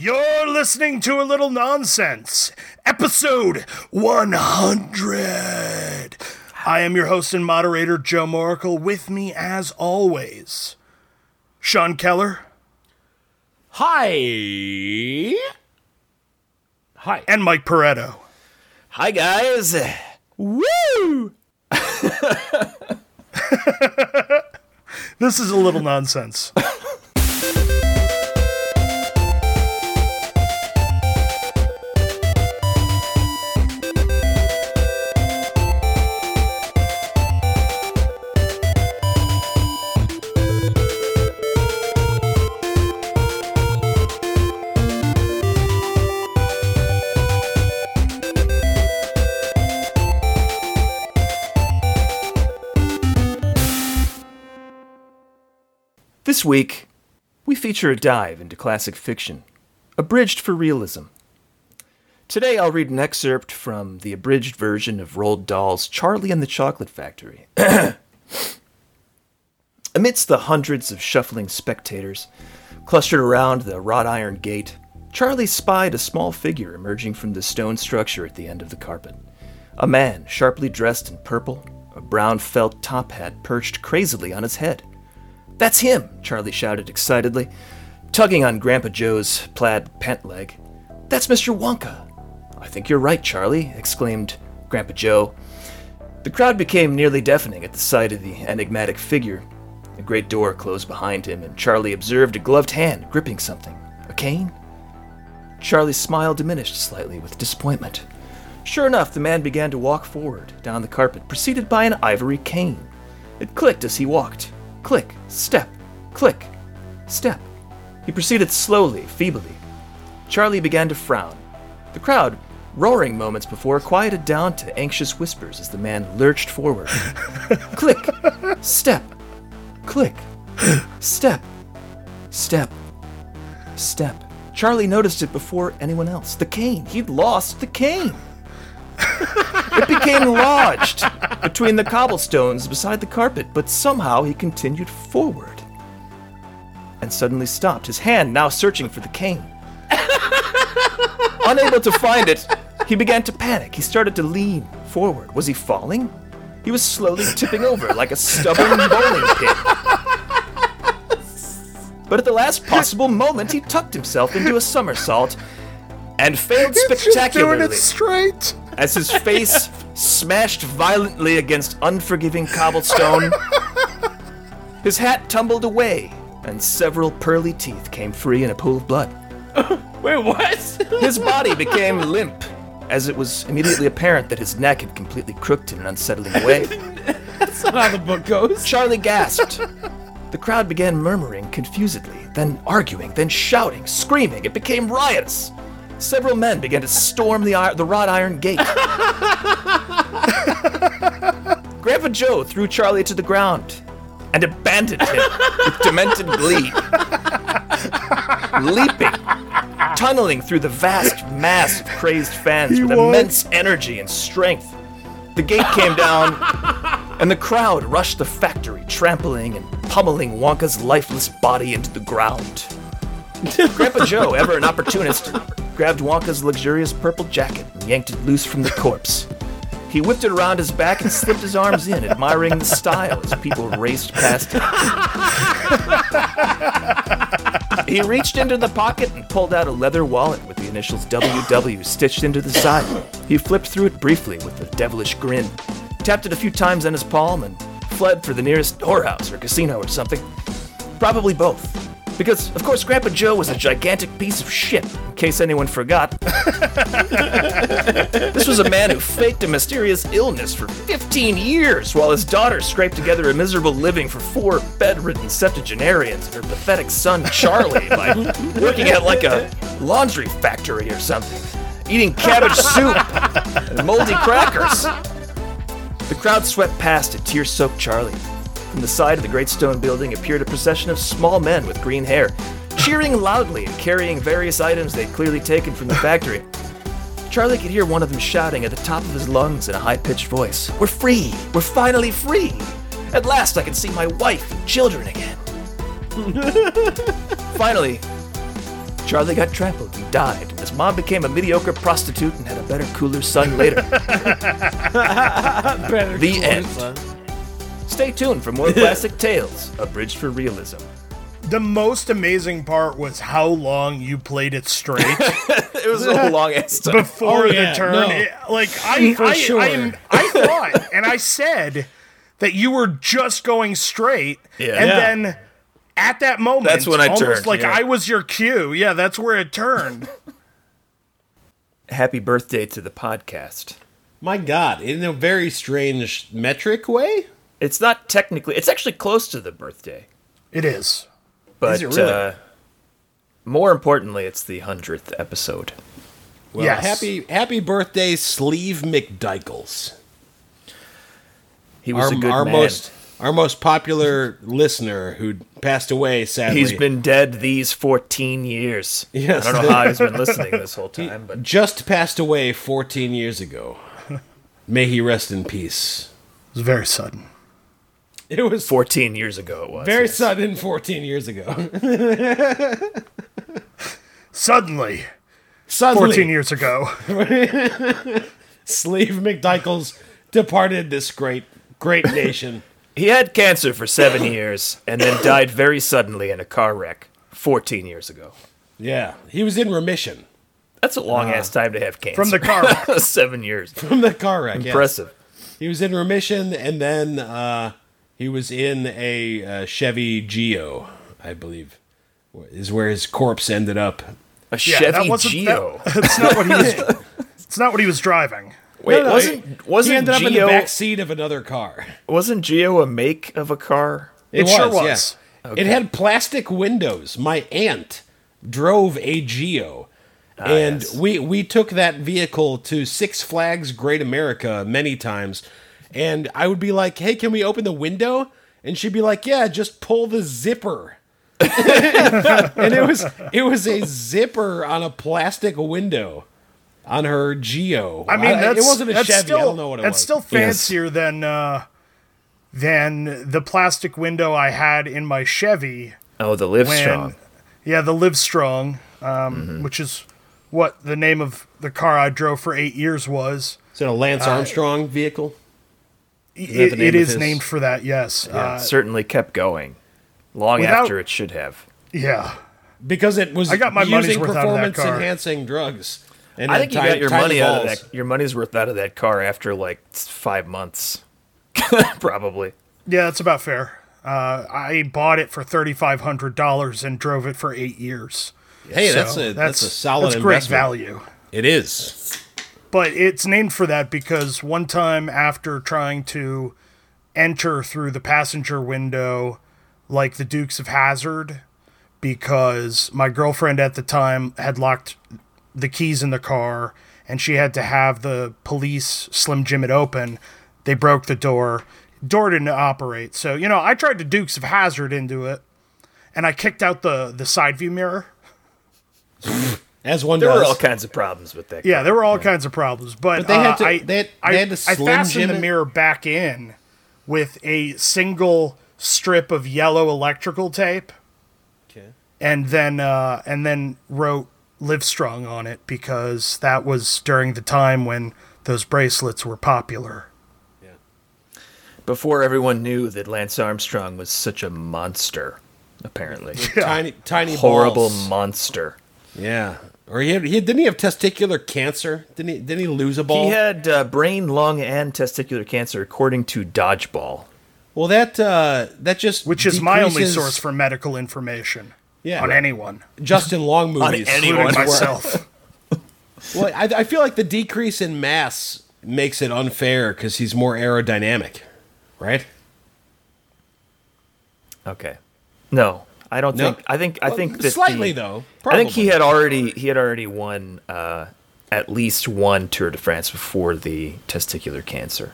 You're listening to a little nonsense, episode 100. I am your host and moderator, Joe Moracle. With me, as always, Sean Keller Hi. Hi. and Mike Perretto. Hi, guys. Woo! This is a little nonsense. This week, we feature a dive into classic fiction, abridged for realism. Today, I'll read an excerpt from the abridged version of Roald Dahl's Charlie and the Chocolate Factory. Amidst the hundreds of shuffling spectators clustered around the wrought iron gate, Charlie spied a small figure emerging from the stone structure at the end of the carpet. A man, sharply dressed in purple, a brown felt top hat perched crazily on his head. That's him, Charlie shouted excitedly, tugging on Grandpa Joe's plaid pant leg. That's Mr. Wonka. I think you're right, Charlie, exclaimed Grandpa Joe. The crowd became nearly deafening at the sight of the enigmatic figure. A great door closed behind him, and Charlie observed a gloved hand gripping something. A cane? Charlie's smile diminished slightly with disappointment. Sure enough, the man began to walk forward down the carpet, preceded by an ivory cane. It clicked as he walked. Click, step, click, step. He proceeded slowly, feebly. Charlie began to frown. The crowd, roaring moments before, quieted down to anxious whispers as the man lurched forward. click, step, click, step, step, step. Charlie noticed it before anyone else. The cane. He'd lost the cane. It became lodged between the cobblestones beside the carpet, but somehow he continued forward and suddenly stopped, his hand now searching for the cane. Unable to find it, he began to panic. He started to lean forward. Was he falling? He was slowly tipping over like a stubborn bowling pin. But at the last possible moment, he tucked himself into a somersault and failed Just doing spectacularly it straight. As his face smashed violently against unforgiving cobblestone. His hat tumbled away, and several pearly teeth came free in a pool of blood. Wait, what? His body became limp, as it was immediately apparent that his neck had completely crooked in an unsettling way. That's not how the book goes. Charlie gasped. The crowd began murmuring confusedly, then arguing, then shouting, screaming. It became riotous. Several men began to storm the, ir- the wrought iron gate. Grandpa Joe threw Charlie to the ground and abandoned him with demented glee. Leaping, tunneling through the vast mass of crazed fans with won. immense energy and strength. The gate came down, and the crowd rushed the factory, trampling and pummeling Wonka's lifeless body into the ground. Grandpa Joe, ever an opportunist, grabbed Wonka's luxurious purple jacket and yanked it loose from the corpse. He whipped it around his back and slipped his arms in, admiring the style as people raced past him. He reached into the pocket and pulled out a leather wallet with the initials WW stitched into the side. He flipped through it briefly with a devilish grin, tapped it a few times on his palm, and fled for the nearest whorehouse or casino or something. Probably both. Because, of course, Grandpa Joe was a gigantic piece of shit, in case anyone forgot. this was a man who faked a mysterious illness for 15 years while his daughter scraped together a miserable living for four bedridden septuagenarians and her pathetic son Charlie by working at like a laundry factory or something, eating cabbage soup and moldy crackers. The crowd swept past a tear soaked Charlie. From the side of the great stone building appeared a procession of small men with green hair, cheering loudly and carrying various items they'd clearly taken from the factory. Charlie could hear one of them shouting at the top of his lungs in a high pitched voice We're free! We're finally free! At last I can see my wife and children again. finally, Charlie got trampled and died. His mom became a mediocre prostitute and had a better, cooler son later. Better The end. son. Stay tuned for more classic tales, abridged for realism. The most amazing part was how long you played it straight It was a long ass time. before Oh, yeah, the turn. no. It- like I, For I, sure. I, I thought, and I said that you were just going straight, Yeah. and Yeah. then at that moment, That's when I almost turned, like yeah. I was your cue. Yeah, that's where it turned. Happy birthday to the podcast. My God, in a very strange metric way. It's not technically, it's actually close to the birthday, it is. but Is it really? uh, more importantly, it's the 100th episode. Well, Yes. happy happy birthday, Sleeve McDykles. He was Our, a good our man. most our most popular listener who passed away. Sadly, He's been dead these 14 years. Yes. I don't know how he's been listening this whole time, but just passed away 14 years ago. May he rest in peace. It was very sudden. It was 14 years ago it was. very yes. sudden 14 years ago. Suddenly, Suddenly, 14 years ago. Sleeve McDykles departed this great, great nation. He had cancer for seven years and then died very suddenly in a car wreck 14 years ago. Yeah, he was in remission That's a long ass time to have cancer. From the car wreck. seven years. from the car wreck. yes. Impressive. He was in remission, and then uh, he was in a uh, Chevy Geo, I believe, is where his corpse ended up. A Yeah, Chevy that Geo. That, that's not what he was. It's not what he was driving. Wait, No, no, wasn't he, wasn't he ended up in the back seat of another car? wasn't Geo a make of a car? It, sure was. yeah. It had plastic windows. My aunt drove a Geo. and yes. we we took that vehicle to Six Flags Great America many times. And I would be like, "Hey, can we open the window?" And she'd be like, "Yeah, just pull the zipper." and it was it was a zipper on a plastic window on her Geo. I mean, that's, it wasn't a that's Chevy. Still, I don't know what it that's was. still fancier than uh, than the plastic window I had in my Chevy Oh, the Live when, Strong. yeah, the Livestrong, um, Mm-hmm. which is what the name of the car I drove for eight years was. Is it a Lance Armstrong vehicle? I- that the It, name it of is his- named for that. Yes. Yeah, Uh, certainly kept going long without- after it should have. yeah. Because it was I got my money's using worth out of that performance car. enhancing drugs. And I think you ti- got your tiny money out of that. Your money's worth out of that car after like five months, probably. Yeah, that's about fair. Uh, I bought it for thirty five hundred dollars and drove it for eight years. Hey, So that's a that's, a solid that's great investment. value. It is. But it's named for that because one time after trying to enter through the passenger window, like the Dukes of Hazzard, because my girlfriend at the time had locked the keys in the car and she had to have the police slim jim it open. They broke the door. Door didn't operate. So, you know, I tried the Dukes of Hazzard into it and I kicked out the, the side view mirror. As one There does. were all kinds of problems with that. Yeah, there were all kinds of problems, but, But they had uh, to- I, they had- I, they had to I fastened Jim the it? mirror back in with a single strip of yellow electrical tape, Okay. and then uh, and then wrote "Livestrong" on it because that was during the time when those bracelets were popular. Yeah. Before everyone knew that Lance Armstrong was such a monster, apparently. Tiny tiny Horrible balls. monster. Yeah. Or he, had, he didn't he have testicular cancer? Didn't he? Didn't he lose a ball? He had uh, brain, lung, and testicular cancer, according to Dodgeball. well, that uh, that just Which is my only source for medical information Yeah. on anyone, Justin Long movies. on Anyone. myself. Well, I, I feel like the decrease in mass makes it unfair because he's more aerodynamic, right? Okay. No, I don't No? think. I think. I think that slightly the- though. I think he had already he had already won uh, at least one Tour de France before the testicular cancer.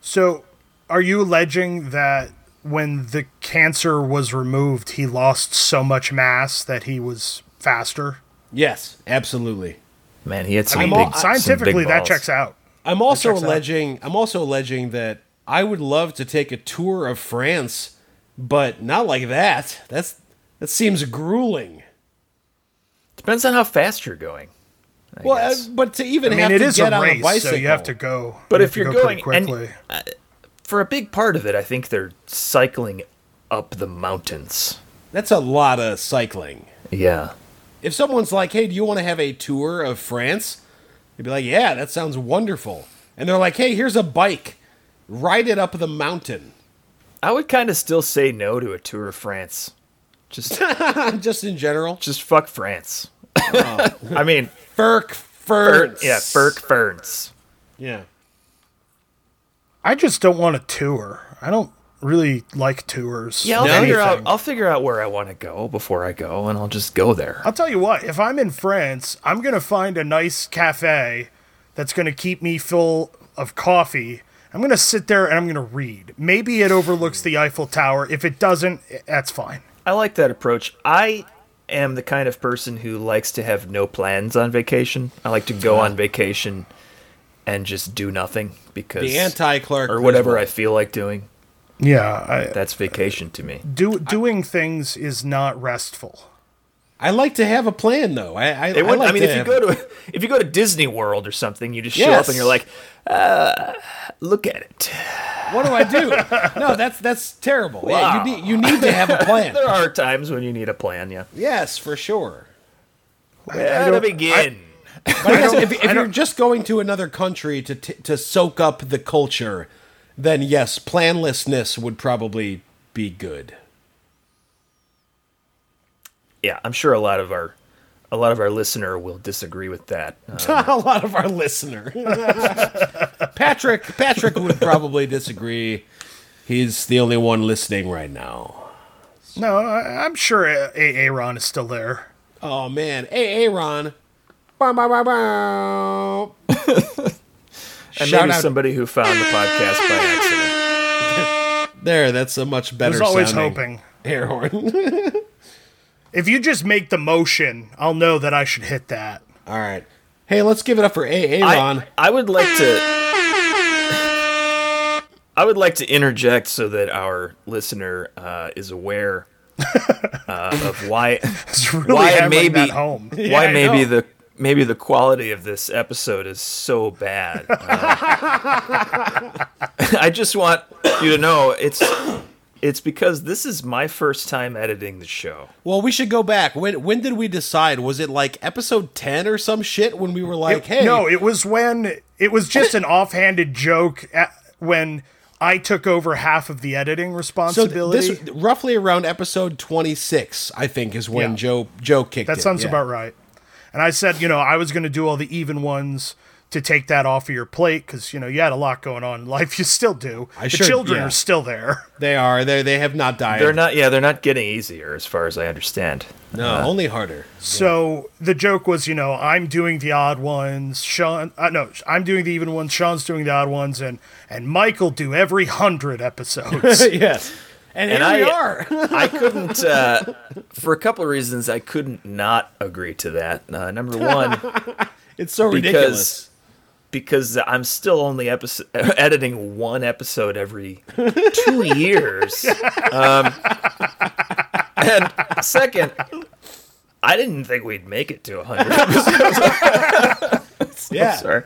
So, are you alleging that when the cancer was removed, he lost so much mass that he was faster? Yes, absolutely. Man, he had some I'm big all- some Scientifically, big that checks out. I'm also checks out. alleging. I'm also alleging that I would love to take a tour of France, but not like that. That's That seems grueling. Depends on how fast you're going. I Well, uh, guess. but to even I mean, have it to is get a on race, a bicycle, so you have to go. But you if you're go pretty going and- quickly, for a big part of it, I think they're cycling up the mountains. That's a lot of cycling. Yeah. If someone's like, "Hey, do you want to have a tour of France?" You'd be like, "Yeah, that sounds wonderful." And they're like, "Hey, here's a bike. Ride it up the mountain." I would kind of still say no to a tour of France. Just Just in general. just fuck France. Oh. I mean, Ferk Fern, Ferns. yeah, Ferk Ferns. Yeah. I just don't want a tour. I don't really like tours. Yeah, I'll of figure out. I'll figure out where I want to go before I go, and I'll just go there. I'll tell you what, if I'm in France, I'm going to find a nice cafe that's going to keep me full of coffee. I'm going to sit there and I'm going to read. Maybe it overlooks the Eiffel Tower. If it doesn't, eh, that's fine. I like that approach. I am the kind of person who likes to have no plans on vacation. I like to go on vacation and just do nothing because The anti Clark or whatever I feel like doing. Yeah, I, That's vacation to me. do, doing things is not restful. I like to have a plan though. I I, It I, like I mean, if you go to if you go to Disney World or something, you just show up and you're like, uh, look at it. what do I do? no, that's that's terrible. Yeah, you need you need to have a plan. There are times when you need a plan. Yeah. yes, for sure. Where to begin? But I guess if, if you're just going to another country to t- to soak up the culture, then yes, planlessness would probably be good. Yeah, I'm sure a lot of our a lot of our listener will disagree with that. Uh, a lot of our listener, Patrick Patrick would probably disagree. He's the only one listening right now. No, I, I'm sure A- A- Aaron is still there. Oh man, hey Aaron. Bow, bow, bow, bow. and Shout maybe out- somebody who found the podcast by accident. There, that's a much better. There's always sounding hoping. air horn. If you just make the motion, I'll know that I should hit that. All right. Hey, let's give it up for A. Aaron. I, I would like to. I would like to interject so that our listener uh, is aware uh, of why It's really why hammering maybe that home. Yeah, why I maybe know. the maybe the quality of this episode is so bad. Uh, I just want you to know it's it's because this is my first time editing the show. Well, we should go back. When when did we decide? Was it like episode ten or some shit when we were like, "Hey, No, it was when it was just an offhanded joke at, when I took over half of the editing so responsibility. this roughly around episode twenty six, I think, is when Yeah. Joe Joe kicked that it. sounds Yeah. about right. And I said, you know, I was going to do all the even ones to take that off of your plate because you know you had a lot going on in life. You still do. I the sure- children yeah. are still there. They are. They they have not died. They're not yeah, they're not getting easier as far as I understand. No, only harder. So the joke was, you know, I'm doing the odd ones. Sean, uh, no, I'm doing the even ones. Sean's doing the odd ones, and and Michael do every hundred episodes. yes. And, And here we I- are. I couldn't, uh, for a couple of reasons, I couldn't not agree to that. Uh, number one, it's so because ridiculous. Because I'm still only episode, editing one episode every two years. Um, and second, I didn't think we'd make it to 100 episodes. Yeah. Sorry.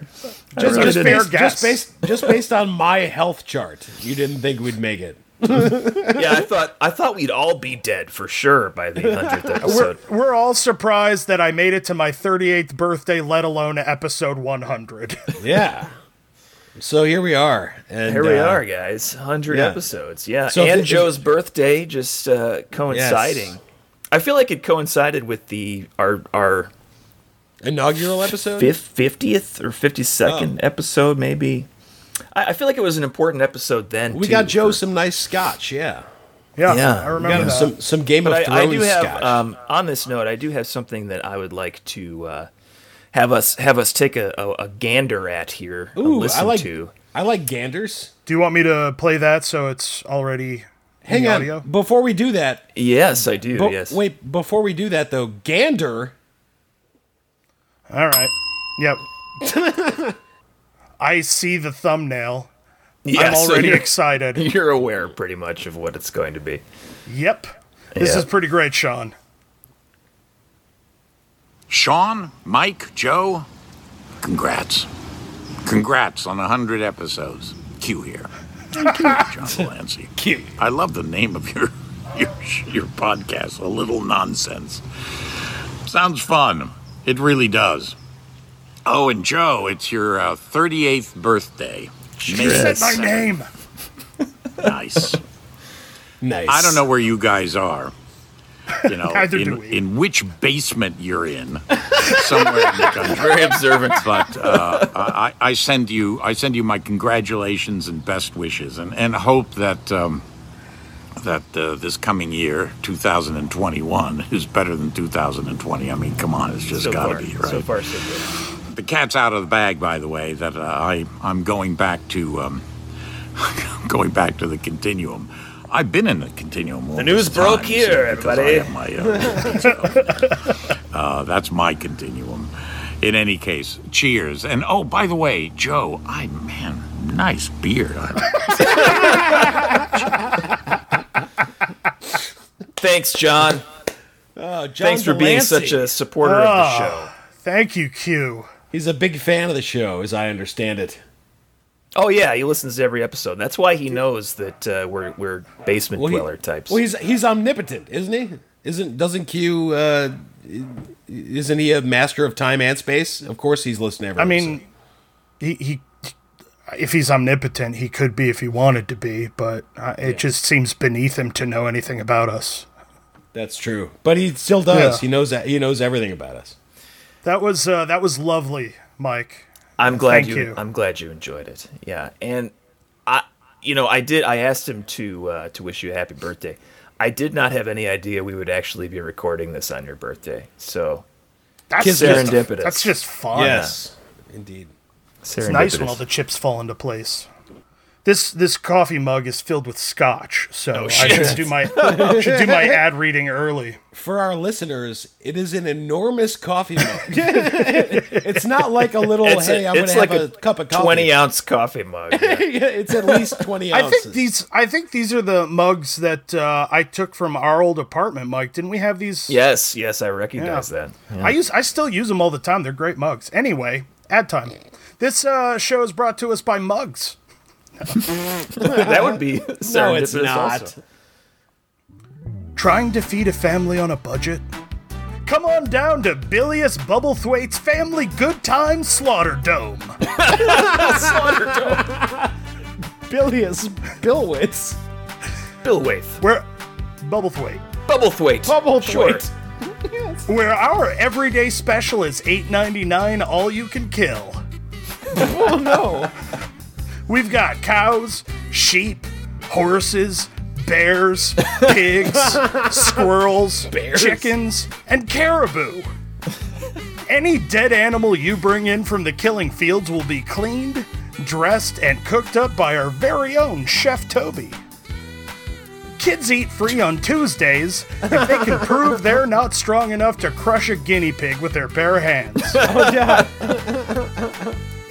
Just, really just, didn't. based, just based just based on my health chart, you didn't think we'd make it. Yeah, I thought I thought we'd all be dead for sure by the 100th we're, episode. we're all surprised that I made it to my 38th birthday, let alone episode 100. Yeah. So here we are. And Here we uh, are, guys. 100 yeah. episodes. Yeah. So if and it- if- Joe's birthday just uh, coinciding. Yes. I feel like it coincided with the our our Inaugural episode? fifth, 50th or 52nd Oh. episode maybe. I, I feel like it was an important episode then We too, got Joe for- some nice scotch, yeah. yeah, Yeah. I remember got that. some some Game of But Thrones I, I do have scotch. um, on this note, I do have something that I would like to uh, have us have us take a, a, a gander at here, Ooh, listen I like to. I like ganders. Do you want me to play that so it's already Hang in on. audio? Before we do that, Yes, I do. bo- yes. wait, before we do that though, gander All right. Yep. I see the thumbnail. Yeah, I'm so already you're- excited. You're aware pretty much of what it's going to be. Yep. This Yeah. is pretty great, Sean. Sean, Mike, Joe, congrats. Congrats on 100 episodes. Q here. John de Lancie. Cute. I love the name of your, your, your podcast, A Little Nonsense. Sounds fun. It really does. Oh, and Joe, it's your uh, 38th birthday. May You said my name. Nice. Nice. I don't know where you guys are. You know, Neither do in, we. in which basement you're in, somewhere in the country. Very observant. But uh, I, I send you, I send you my congratulations and best wishes, and, and hope that um, that uh, this coming year, 2021, is better than 2020. I mean, come on, it's just so got to be right. so far, so good. The cat's out of the bag, by the way. That uh, I I'm going back to um, going back to the continuum. I've been in the continuum. The news broke here, everybody. my, uh, uh, that's my continuum. In any case, cheers. And oh, by the way, Joe, I man, nice beard. Thanks, John. Oh, John Thanks for being de Lancie. such a supporter of the show. Thank you, Q. He's a big fan of the show, as I understand it. Oh yeah, he listens to every episode. That's why he knows that uh, we're we're basement Well, he- dweller types. Well, he's he's omnipotent, isn't he? Isn't doesn't Q? Uh, isn't he a master of time and space? Of course, he's listening to every. I mean, he, he if he's omnipotent, he could be if he wanted to be, but uh, it just seems beneath him to know anything about us. that's true, but he still does. Yeah. He knows that he knows everything about us. That was uh, that was lovely, Mike. I'm glad Thank you, you. I'm glad you enjoyed it. Yeah, and I, you know, I did. I asked him to uh, to wish you a happy birthday. I did not have any idea we would actually be recording this on your birthday. So That's Kids just serendipitous. That's just fun. Yes, indeed. It's nice when all the chips fall into place. This this coffee mug is filled with scotch, so I should do my should do my ad reading early. For our listeners, it is an enormous coffee mug. it's not like a little. It's, hey, a, I'm gonna like have a, cup of coffee. twenty ounce coffee mug. Yeah. it's at least twenty I think these I think these are the mugs that uh, I took from our old apartment, Mike. Didn't we have these? yes, yes, I recognize Yeah. that. I use I still use them all the time. They're great mugs. Anyway, ad time. This uh, show is brought to us by Mugs. that would be no, it's not. also. Trying to feed a family on a budget? Come on down to Bilious Bubblethwaite's Family Good Time Slaughter Dome. Slaughter Dome. Bilious Billwitz. Billwaith. Where Bubblethwaite. Bubblethwaite, Bubblethwaite. short. Where our everyday special is $8.99 all you can kill. Oh no. We've got cows, sheep, horses, bears, pigs, squirrels, chickens, and caribou. Any dead animal you bring in from the killing fields will be cleaned, dressed, and cooked up by our very own Chef Toby. Kids eat free on Tuesdays if they can prove they're not strong enough to crush a guinea pig with their bare hands. Oh god.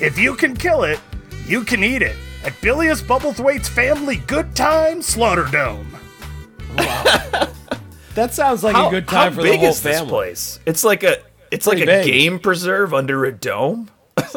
If you can kill it, you can eat it at Bilious Bubblethwaite's Family Good Time Slaughter Dome. Wow. That sounds like How, a good time how for the big whole is this family. place? It's like a it's like a big. game preserve under a dome.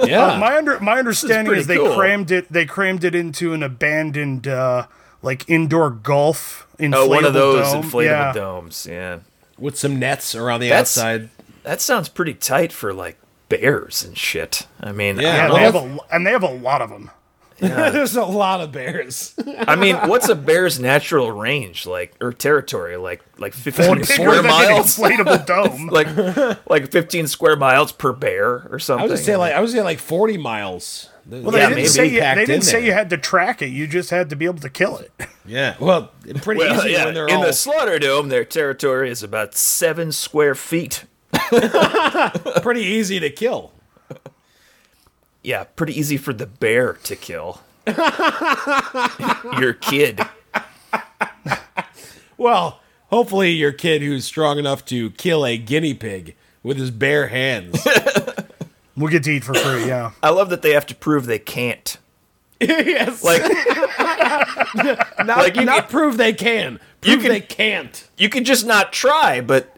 Yeah. My under my understanding pretty is they cool. crammed it they crammed it into an abandoned uh, like indoor golf inflatable Oh, one of those dome. inflatable yeah. domes. Yeah, With some nets around the That's- outside. that sounds pretty tight for like bears and shit. I mean, Yeah, Yeah, I, and don't they have a and they have a lot of them. There's a lot of bears. I mean, what's a bear's natural range like or territory? Like like fifteen Bigger square than an miles. inflatable dome. like like fifteen square miles per bear or something. I was gonna say like I was gonna like 40 miles. well, they didn't say you, they didn't say there. you had to track it. You just had to be able to kill it. Yeah. Well, pretty Well, easy yeah, when they're in all the slaughter dome, their territory is about seven square feet. pretty easy to kill. Yeah, pretty easy for the bear to kill. Your kid. Well, hopefully your kid who's strong enough to kill a guinea pig with his bare hands. We'll get to eat for free. Yeah. I love that they have to prove they can't yes. Like not, like you not can- prove they can. Prove can- they can't. you can just not try, but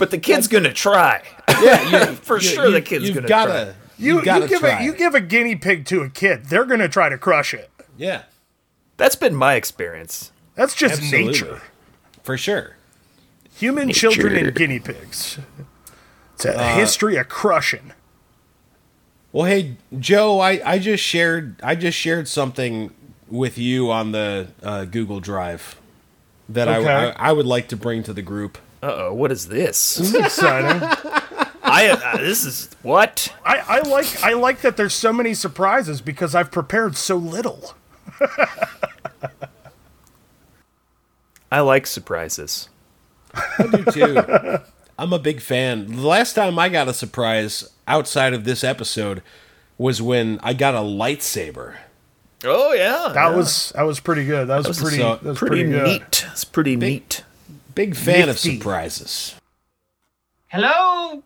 but the kid's gonna try. Yeah, you, For sure the kid's gonna gotta, try. You, You've gotta you give try. a you give a guinea pig to a kid, they're gonna try to crush it. yeah, That's been my experience. That's just absolutely. nature. for sure. Human children and guinea pigs. It's a Uh, history of crushing. Well, hey Joe, I, I just shared I just shared something with you on the uh, Google Drive that I, I I would like to bring to the group. Uh oh, what is this? This is exciting. I uh, this is what? I, I like I like that there's so many surprises because I've prepared so little. I like surprises. I do too. I'm a big fan. The last time I got a surprise outside of this episode was when I got a lightsaber. Oh yeah, That was that was pretty good. That was, was pretty so- that was pretty, pretty, good. neat. It's pretty neat. Big fan Nifty. of surprises. Hello,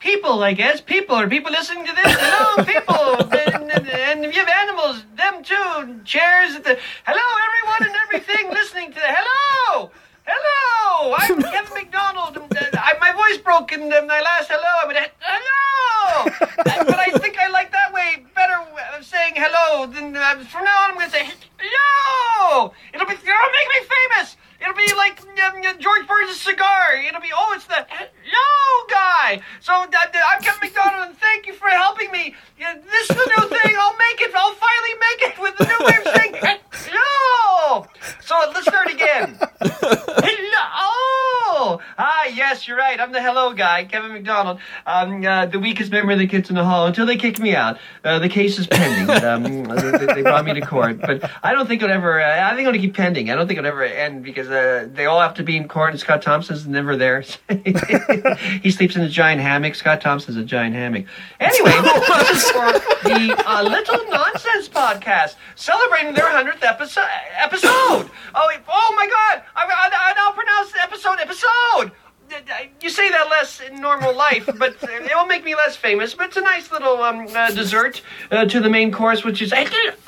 people, I guess. People. Are people listening to this? Hello, people. and, and, and if you have animals, them too. Chairs. At the, hello, everyone and everything listening to the. Hello! Hello! I'm Kevin McDonald. Uh, I, my voice broke in um, my last hello. I went, hello! But I think I like that way better of saying hello than uh, from now on I'm going to say hello! It'll be, it'll make me famous! It'll be like um, uh, George Burns' cigar. It'll be, oh, it's the hello guy. So uh, I'm Kevin McDonald, and thank you for helping me. This is the new thing. I'll make it. I'll finally make it with the new way of saying hello. So let's start again. Hello. Ah, yes, you're right. I'm the hello guy, Kevin McDonald. Um, uh, the weakest member of the Kids in the Hall until they kicked me out. Uh, the case is pending. Um, they, they brought me to court, but I don't think it'll ever. Uh, I think it'll keep pending. I don't think it'll ever end because uh, they all have to be in court, and Scott Thompson's never there. he sleeps in a giant hammock. Scott Thompson's a giant hammock. Anyway, this is for the uh, Little Nonsense podcast, celebrating their hundredth episode. Episode. Oh, oh my God! I, I, I now pronounce the episode episode You say that less in normal life, but it will make me less famous. But it's a nice little um, uh, dessert uh, to the main course, which is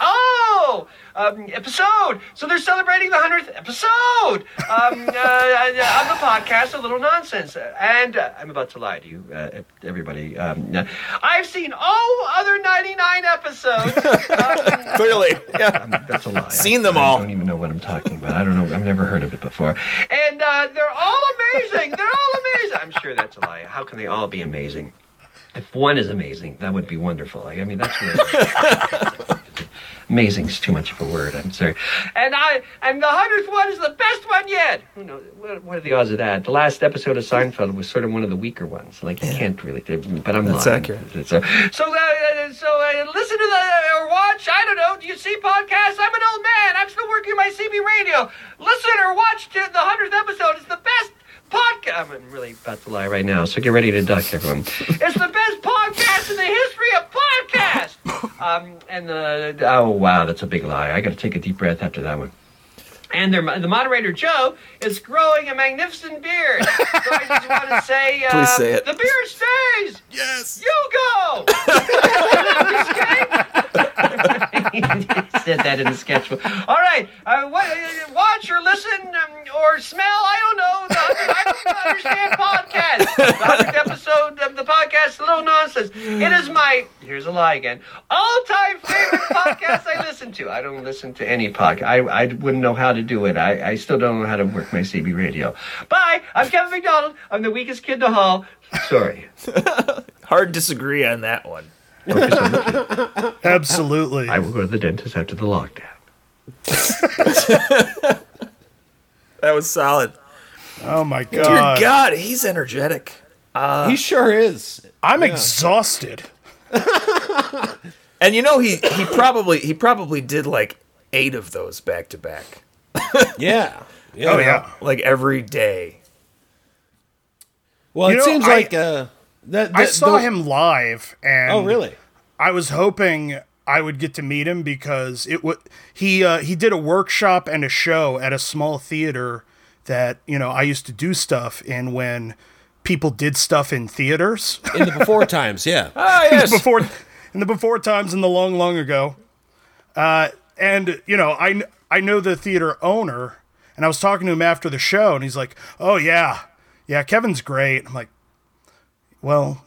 oh um, episode. So they're celebrating the hundredth episode um, uh, of the podcast, a little nonsense. And uh, I'm about to lie to you, uh, everybody. Um, uh, I've seen all other ninety-nine episodes. Um, Clearly, yeah. um, that's a lie. Seen them I, all. I don't even know what I'm talking about. I don't know. I've never heard of it before. And uh, they're all amazing. They're all amazing. I'm sure that's a lie. How can they all be amazing? If one is amazing, that would be wonderful. I mean, that's really. Amazing is too much of a word. I'm sorry. And I and the hundredth one is the best one yet. Who knows? What, what are the odds of that? The last episode of Seinfeld was sort of one of the weaker ones. Like you can't really. But I'm That's lying. accurate. So so uh, so uh, listen to the or watch. I don't know. Do you see podcasts? I'm an old man. I'm still working my CB radio. Listen or watch the hundredth episode. It's the best podcast. I'm really about to lie right now, so get ready to duck, everyone. it's the best podcast in the history of podcasts. Um, and the oh wow, that's a big lie. I got to take a deep breath after that one. And their, the moderator Joe is growing a magnificent beard. So I just want to say, uh, Please say it. the beard stays. Yes. You go. said that in the sketchbook. All right, uh, what, uh, watch or listen um, or smell. I don't know. The, I don't understand podcasts. The hundredth episode of the podcast, a little nonsense. It is my here's a lie again. All-time favorite podcast I listen to. I don't listen to any podcast. I, I wouldn't know how to do it. I, I still don't know how to work my CB radio. Bye. I'm Kevin McDonald. I'm the weakest kid the hall. Sorry. Hard disagree on that one. Absolutely. I will go to the dentist after the lockdown. That was solid. oh my god. Dear god. God, he's energetic. he sure is. I'm exhausted. And you know he he probably he probably did like eight of those back to back, Yeah. yeah. Oh yeah. like every day. Well, You it know, seems I- like uh, that. I saw the- him live and Oh, really? I was hoping I would get to meet him because it would he uh, he did a workshop and a show at a small theater that you know I used to do stuff in when people did stuff in theaters in the before times. Yeah. Oh yes. before in the before times in the long, long ago. Uh, and you know, I I know the theater owner, and I was talking to him after the show, and he's like, "Oh yeah, yeah, Kevin's great." I'm like, "Well,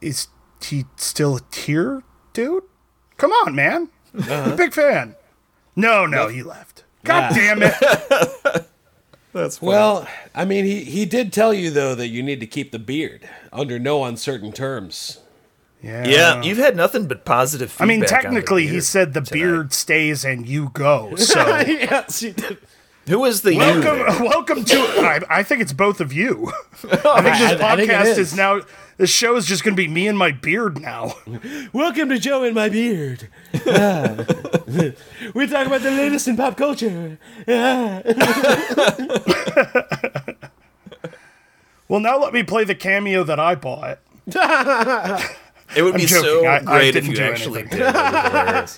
is he still here, dude? Come on, man, I'm a big fan." No, no, he left. God Yeah. damn it! That's Well, I mean, he, he did tell you, though, that you need to keep the beard under no uncertain terms. Yeah, yeah, you've had nothing but positive. I mean, feedback on the technically, he said the tonight. beard stays and you go. So. yes, he did. Who is the? Welcome, there? welcome to. I, I think it's both of you. I think this I- I think podcast is. is. now. This show is just going to be me and my beard now. Welcome to Joe and my beard. Ah. we talk about the latest in pop culture. Ah. Well, now let me play the cameo that I bought. It would be joking. so I- I great if didn't you do actually anything. did.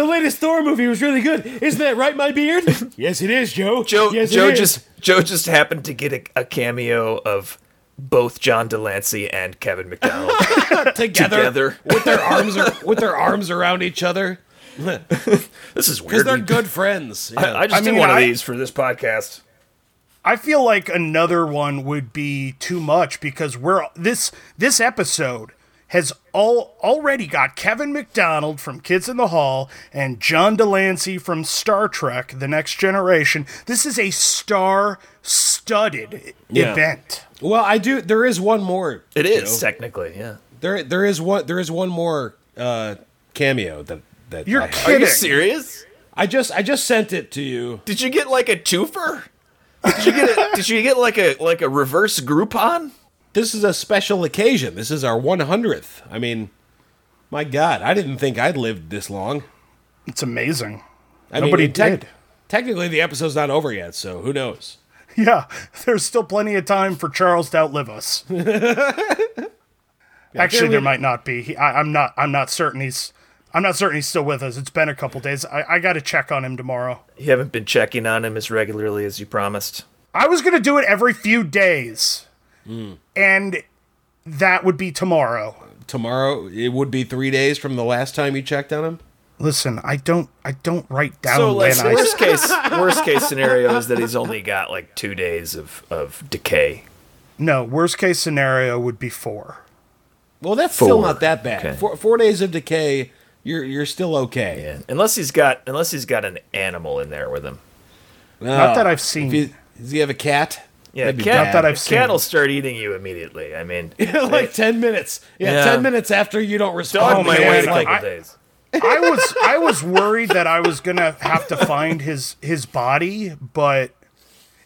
It would be hilarious. The latest Thor movie was really good. Isn't that right, my beard? yes, it is, Joe. Joe, yes, it Joe is. just Joe just happened to get a, a cameo of both John de Lancie and Kevin McDonald together, together. with their arms ar- with their arms around each other This is because weird. they're good friends. Yeah. I, I just I did mean, one of I- these for this podcast. I feel like another one would be too much because we're this this episode has all already got Kevin McDonald from Kids in the Hall and John de Lancie from Star Trek: The Next Generation. This is a star-studded Yeah. event. well, I do. There is one more. It is Joe. technically, yeah. There, there is one. There is one more uh, cameo that that You're I, have. Are you serious? I just I just sent it to you. Did you get like a twofer? Did you get a, Did you get like a like a reverse Groupon? This is a special occasion. This is our 100th. I mean, my God, I didn't think I'd lived this long. It's amazing. I Nobody mean, tec- did. Technically, the episode's not over yet, so who knows? Yeah, there's still plenty of time for Charles to outlive us. Actually, there might not be. He, I, I'm not. I'm not certain he's. I'm not certain he's still with us. It's been a couple days. I, I got to check on him tomorrow. You haven't been checking on him as regularly as you promised. I was gonna do it every few days, Hmm. And that would be tomorrow. Tomorrow, it would be three days from the last time you checked on him. Listen, I don't. I don't write down So when like I. worst case worst case scenario is that he's only got like two days of, of decay. No, worst case scenario would be four. Well, that's still not that bad. Okay. Four, four days of decay, you're you're still okay. Yeah. Unless he's got unless he's got an animal in there with him. Not that I've If seen. he, does he have a cat? Yeah, That'd cat, Not that I've seen. cat will start eating you immediately. I mean, like ten minutes. Yeah, Yeah. ten minutes after you don't respond. dog Oh, might man, wait a couple I- days. I was I was worried that I was gonna have to find his his body, but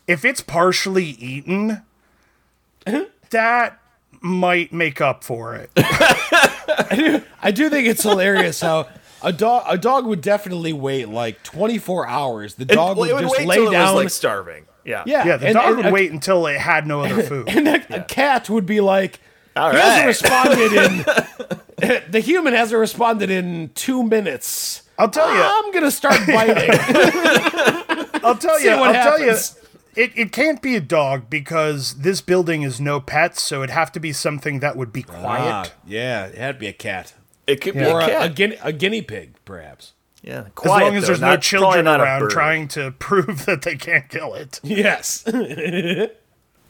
if it's partially eaten, that might make up for it. I do think it's hilarious how a dog a dog would definitely wait like 24 hours. The dog well, would, it would just wait lay till it down. was like starving. Yeah. yeah, Yeah, the and- dog and would a- wait until it had no other food. And a, a cat would be like, All he hasn't responded in. the human hasn't responded in two minutes. I'll tell you. I'm gonna start biting. I'll tell See you. what I'll tell you. It, it can't be a dog because this building is no pets, so it'd have to be something that would be quiet. Ah, yeah, it had to be a cat It could be or a a, a, guinea, a guinea pig, perhaps. Yeah. As long as though, there's no not- probably children around trying to prove that they can't kill it. Yes,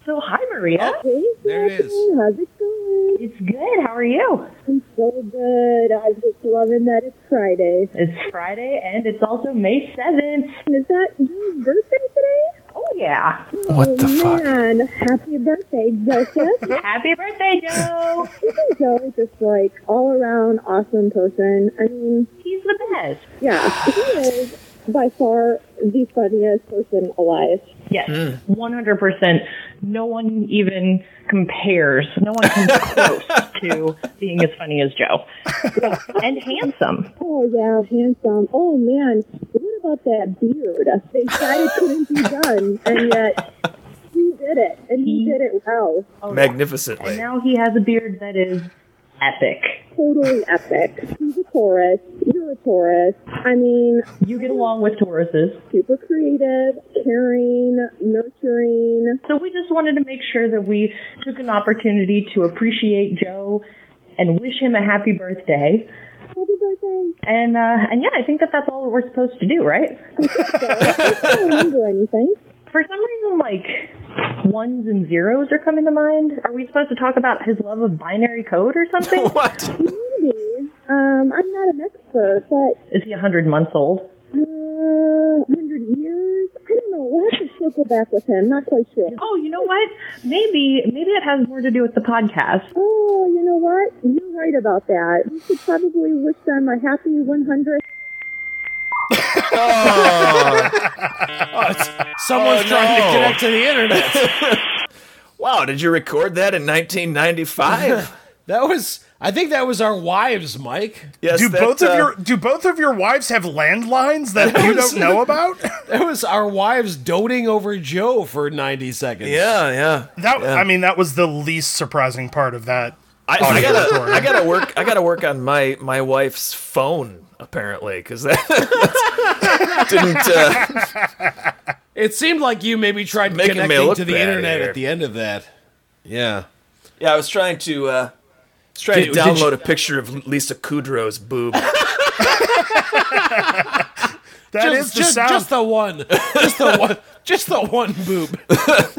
So hi Maria. Oh, there it is. How's it going? It's good. How are you? I'm so good. I'm just loving that it's Friday. It's Friday and it's also May seventh. Is that your birthday today? Oh yeah. What the oh, fuck? Man, happy birthday, Joseph. Happy birthday, Joe. Isn't Joe just like all around awesome person? I mean, He's the best. yeah, he is by far the funniest person alive. Yes, hmm. one hundred percent. No one even compares. No one comes close to being as funny as Joe, and handsome. Oh yeah, handsome. Oh man, what about that beard? They said it couldn't be done, and yet he did it, and he did it well. Magnificently. And now he has a beard that is epic. Totally epic. He's a Taurus. You're a Taurus. I mean, You get along with Tauruses. super creative, caring, nurturing. So we just wanted to make sure that we took an opportunity to appreciate Joe and wish him a happy birthday. Oh, anything? And uh, and yeah, I think that that's all we're supposed to do, right? I don't remember anything. For some reason, like ones and zeros are coming to mind. Are we supposed to talk about his love of binary code or something? What? Maybe. Um, I'm not an expert, but Is he a hundred months old? uh, 100 years? I don't know. We'll have to circle back with him. Not quite sure. Oh, you know what? Maybe maybe it has more to do with the podcast. Oh, you know what? You're right about that. We should probably wish them a happy 100th. Someone's Oh, trying to connect to the internet. Wow, did you record that in 1995? that was, I think that was our wives, Mike. yes. Do that, both uh, of your do both of your wives have landlines that you don't know about? That was our wives doting over Joe for 90 seconds. Yeah, yeah. That Yeah. I mean, that was the least surprising part of that. I, I gotta, I gotta work. I gotta work on my my wife's phone apparently because that didn't. Uh, It seemed like you maybe tried Making me connecting look to the internet here. at the end of that. Yeah. yeah, I was trying to. Uh, I was trying Did- to download you- a picture of Lisa Kudrow's boob. That is just, the just, sound. just the one. Just the one. Just the one boob. that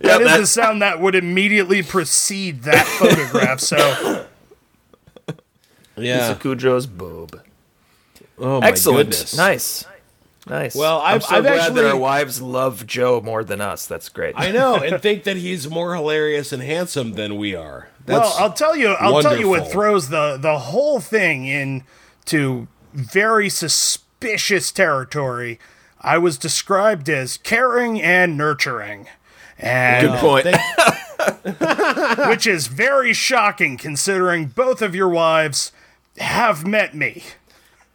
is that- the sound that would immediately precede that photograph. So Yeah. Lisa Kudrow's boob. Oh my Excellent. goodness. Nice. Nice. Well, I'm I've- so I've glad actually- that our wives love Joe more than us. That's great. I know, and think that he's more hilarious and handsome than we are. well, I'll tell you. I'll tell you what throws the the whole thing into very suspicious territory. I was described as caring and nurturing. And Good point. which is very shocking considering both of your wives have met me.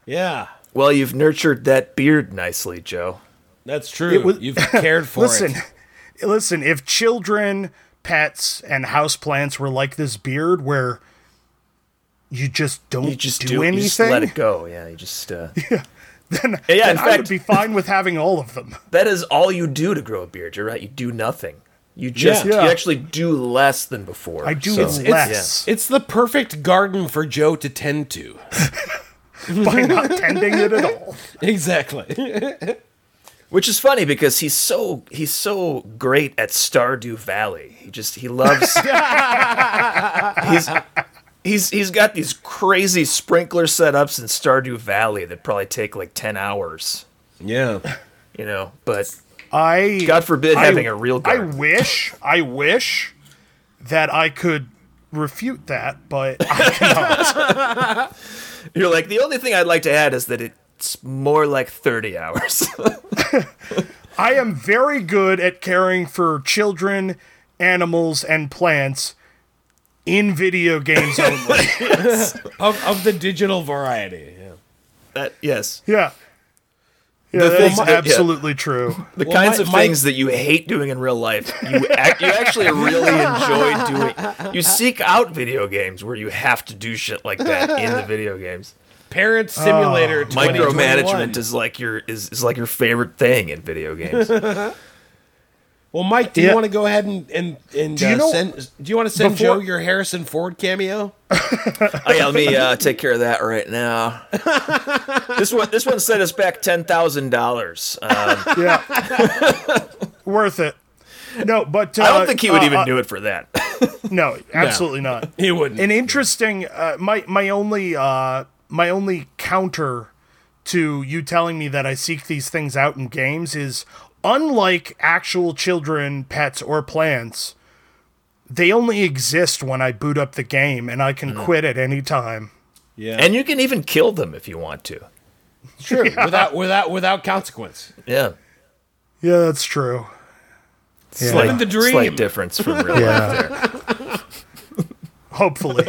Yeah, well, you've nurtured that beard nicely, Joe. that's true. was- You've cared for listen, it. listen, if children, pets, and houseplants were like this beard where you just don't You just do, do, anything, You just let it go. Yeah, you just. Uh, then, Yeah, in then I would be fine with having all of them. that is all you do to grow a beard. You're right. You do nothing. You just Yeah. you actually do less than before. I do So- less It's the perfect garden for Joe to tend to. by not tending it at all. exactly. Which is funny because he's so he's so great at Stardew Valley. He just he loves he's he's he's got these crazy sprinkler setups in Stardew Valley that probably take like ten hours. Yeah. You know, but I God forbid I- having a real I wish, I wish that I could refute that, but I cannot. You're like the only thing I'd like to add is that it's more like thirty hours. I am very good at caring for children, animals, and plants in video games only. Of, of the digital variety. Yeah. that yes, yeah. Yeah, The that's things that- yeah. absolutely true. the Well, kinds my- of my- things that you hate doing in real life, you ac- you actually really enjoy doing. You seek out video games where you have to do shit like that in the video games. Parent Simulator 2021. Micromanagement is like your is, is like your favorite thing in video games. Well, Mike, do you Yeah. want to go ahead and and, and Do you uh, know- send? Do you want to send before- Joe your Harrison Ford cameo? oh yeah, let me uh, take care of that right now. this one this one set us back ten thousand dollars. Um, Yeah. Worth it. No, but uh, I don't think he would uh, even uh, do it for that. No, absolutely not. He wouldn't. An interesting uh, my my only uh, my only counter to you telling me that I seek these things out in games is unlike actual children, pets, or plants. They only exist when I boot up the game, and I can hmm. quit at any time. yeah, and you can even kill them if you want to. true. Without without without consequence. Yeah. Yeah, that's true. Slight, Living the dream. Slight difference from real life there. Hopefully.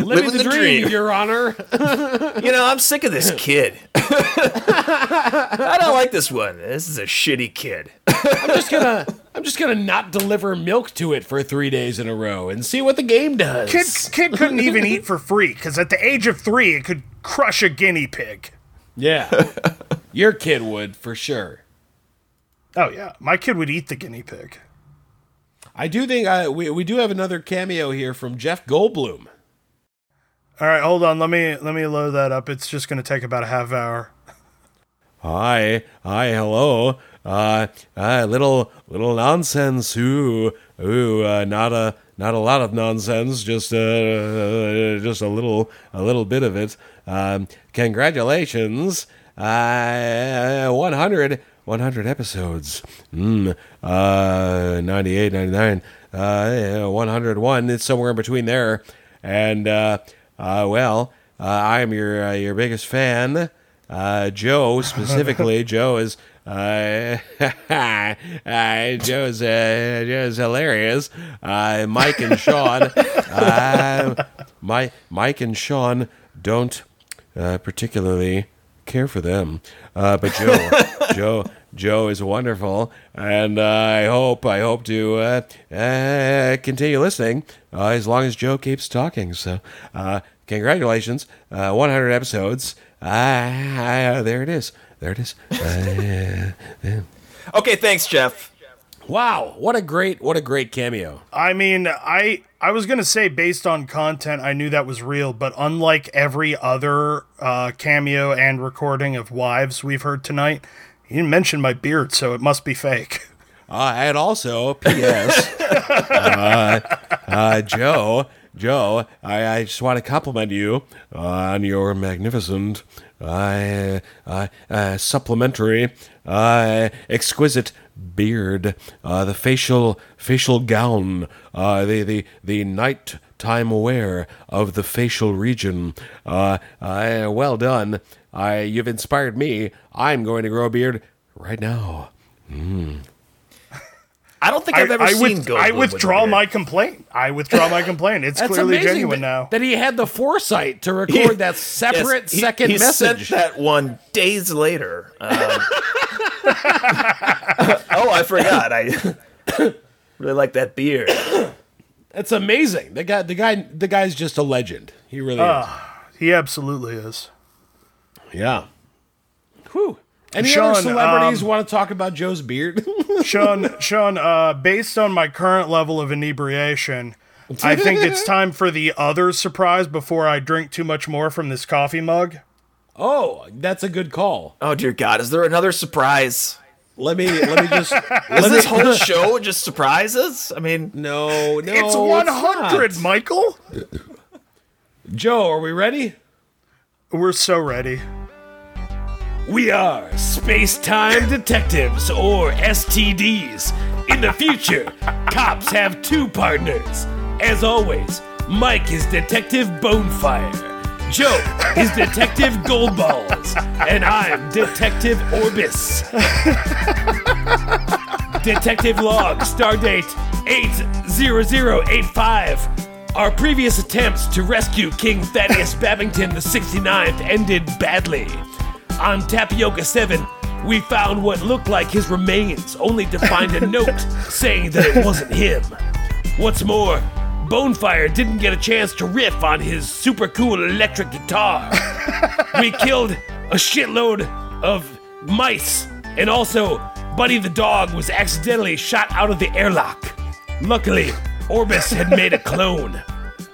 Living, the the, dream, dream. Your Honor. You know, I'm sick of this kid. I don't like this one. This is a shitty kid. I'm just gonna I'm just gonna not deliver milk to it for three days in a row and see what the game does. Kid, kid couldn't even eat for free because at the age of three, it could crush a guinea pig. Yeah, your kid would for sure. Oh, yeah. My kid would eat the guinea pig. I do think uh, we we do have another cameo here from Jeff Goldblum. All right, hold on. Let me let me load that up. It's just going to take about a half hour. Hi, hi, hello. Uh, uh, little, little nonsense. Ooh, ooh, uh, not a, not a lot of nonsense. Just, uh, just a little, a little bit of it. Um, congratulations. Uh, 100, 100 episodes. Mm, uh, 98, 99, uh, 101. It's somewhere in between there. And, uh, uh, well, uh, I'm your, uh, your biggest fan. Uh, Joe specifically, Joe is uh, uh, Joe's uh, Joe's hilarious. Uh, Mike and Sean, uh, Mike Mike and Sean don't uh, particularly care for them, uh, but Joe Joe Joe is wonderful, and uh, I hope I hope to uh, uh, continue listening uh, as long as Joe keeps talking. So, uh, congratulations, uh, 100 episodes. Ah, there it is. There it is. Uh, Okay, thanks, Jeff. wow, what a great what a great cameo. I mean, I I was gonna say based on content, I knew that was real, but unlike every other uh, cameo and recording of Wives we've heard tonight, he didn't mention my beard, so it must be fake. Uh, and also, P.S. uh, uh, Joe, Joe, I, I just want to compliment you on your magnificent, uh, uh, uh, supplementary, uh, exquisite beard, uh, the facial facial gown, the the the nighttime aware of the facial region. Uh, uh, well done. I, you've inspired me. I'm going to grow a beard right now. I don't think I, I've ever I, seen with- I withdraw beard. my complaint. I withdraw my complaint. It's That's clearly amazing genuine that, now. that he had the foresight to record that separate Yes, he- second he message. sent that one days later. Um, oh, I forgot. I really like that beard. That's amazing. The guy, the guy, the guy's just a legend. He really He absolutely is. is. Yeah. Whew. Any Sean, other celebrities um, want to talk about Joe's beard? Sean, Sean, uh, based on my current level of inebriation, I think it's time for the other surprise before I drink too much more from this coffee mug. oh, that's a good call. Oh dear God, is there another surprise? Let me let me just Is this whole show just surprises? I mean, No, no. it's 100. Michael. Joe, are we ready? We're so ready. We are space time detectives, or STDs. In the future, cops have two partners. As always, Mike is Detective Bonefire, Joe is Detective Goldballs, and I'm Detective Orbis. Detective log, stardate 80085. Our previous attempts to rescue King Thaddeus Babington the 69th ended badly. On Tapioca 7, we found what looked like his remains, only to find a note saying that it wasn't him. What's more, Bonefire didn't get a chance to riff on his super cool electric guitar. we killed a shitload of mice, and also, Buddy the dog was accidentally shot out of the airlock. Luckily, Orbis had made a clone.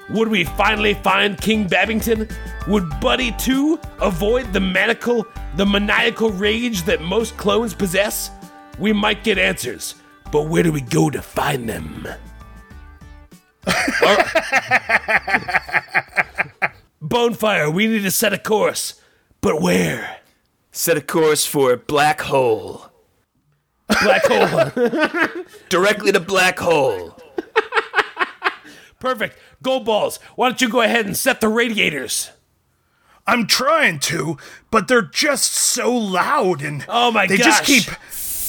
Would we finally find King Babington? Would Buddy too avoid the maniacal, the maniacal rage that most clones possess? We might get answers, but where do we go to find them? Bonefire, we need to set a course, but where? set a course for black hole. Black hole. Directly to black hole. Perfect. Gold balls. Why don't you go ahead and set the radiators? I'm trying to, but they're just so loud and Oh my god. they gosh. just keep.